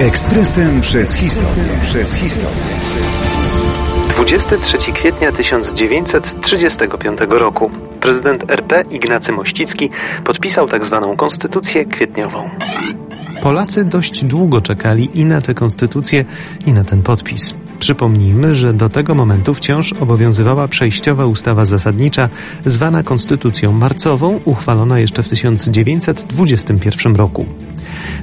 Ekspresem przez historię. Przez historię. 23 kwietnia 1935 roku prezydent RP Ignacy Mościcki podpisał tzw. Tak konstytucję kwietniową. Polacy dość długo czekali i na tę konstytucję, i na ten podpis. Przypomnijmy, że do tego momentu wciąż obowiązywała przejściowa ustawa zasadnicza zwana Konstytucją Marcową, uchwalona jeszcze w 1921 roku.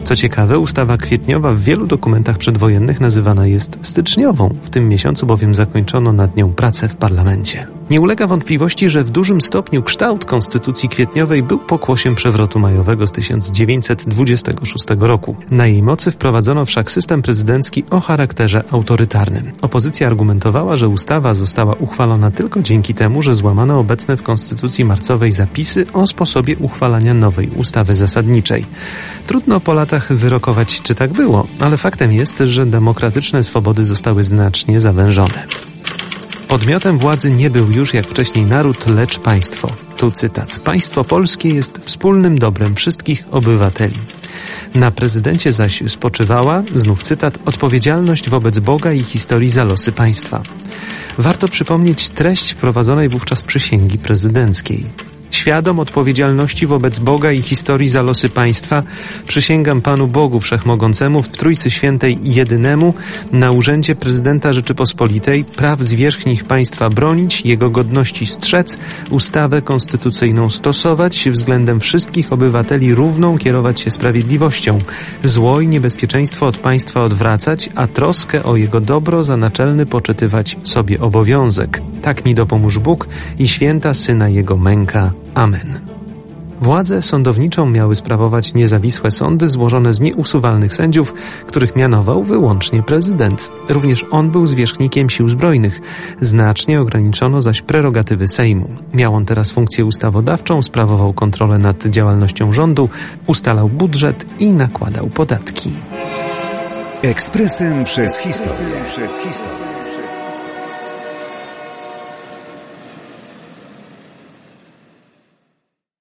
Co ciekawe, ustawa kwietniowa w wielu dokumentach przedwojennych nazywana jest styczniową, w tym miesiącu bowiem zakończono nad nią pracę w parlamencie. Nie ulega wątpliwości, że w dużym stopniu kształt Konstytucji Kwietniowej był pokłosiem przewrotu majowego z 1926 roku. Na jej mocy wprowadzono wszak system prezydencki o charakterze autorytarnym. Opozycja argumentowała, że ustawa została uchwalona tylko dzięki temu, że złamano obecne w Konstytucji marcowej zapisy o sposobie uchwalania nowej ustawy zasadniczej. Trudno po latach wyrokować, czy tak było, ale faktem jest, że demokratyczne swobody zostały znacznie zawężone. Podmiotem władzy nie był już jak wcześniej naród, lecz państwo. Tu cytat. Państwo polskie jest wspólnym dobrem wszystkich obywateli. Na prezydencie zaś spoczywała, znów cytat, odpowiedzialność wobec Boga i historii za losy państwa. Warto przypomnieć treść wprowadzonej wówczas przysięgi prezydenckiej. Świadom odpowiedzialności wobec Boga i historii za losy państwa, przysięgam Panu Bogu Wszechmogącemu w Trójcy Świętej jedynemu na urzędzie prezydenta Rzeczypospolitej praw zwierzchnich państwa bronić, jego godności strzec, ustawę konstytucyjną stosować, względem wszystkich obywateli równą kierować się sprawiedliwością, zło i niebezpieczeństwo od państwa odwracać, a troskę o jego dobro za naczelny poczytywać sobie obowiązek. Tak mi dopomóż Bóg i święta Syna Jego męka. Amen. Władzę sądowniczą miały sprawować niezawisłe sądy złożone z nieusuwalnych sędziów, których mianował wyłącznie prezydent. Również on był zwierzchnikiem sił zbrojnych. Znacznie ograniczono zaś prerogatywy Sejmu. Miał on teraz funkcję ustawodawczą, sprawował kontrolę nad działalnością rządu, ustalał budżet i nakładał podatki. Ekspresem przez historię. Przez historię.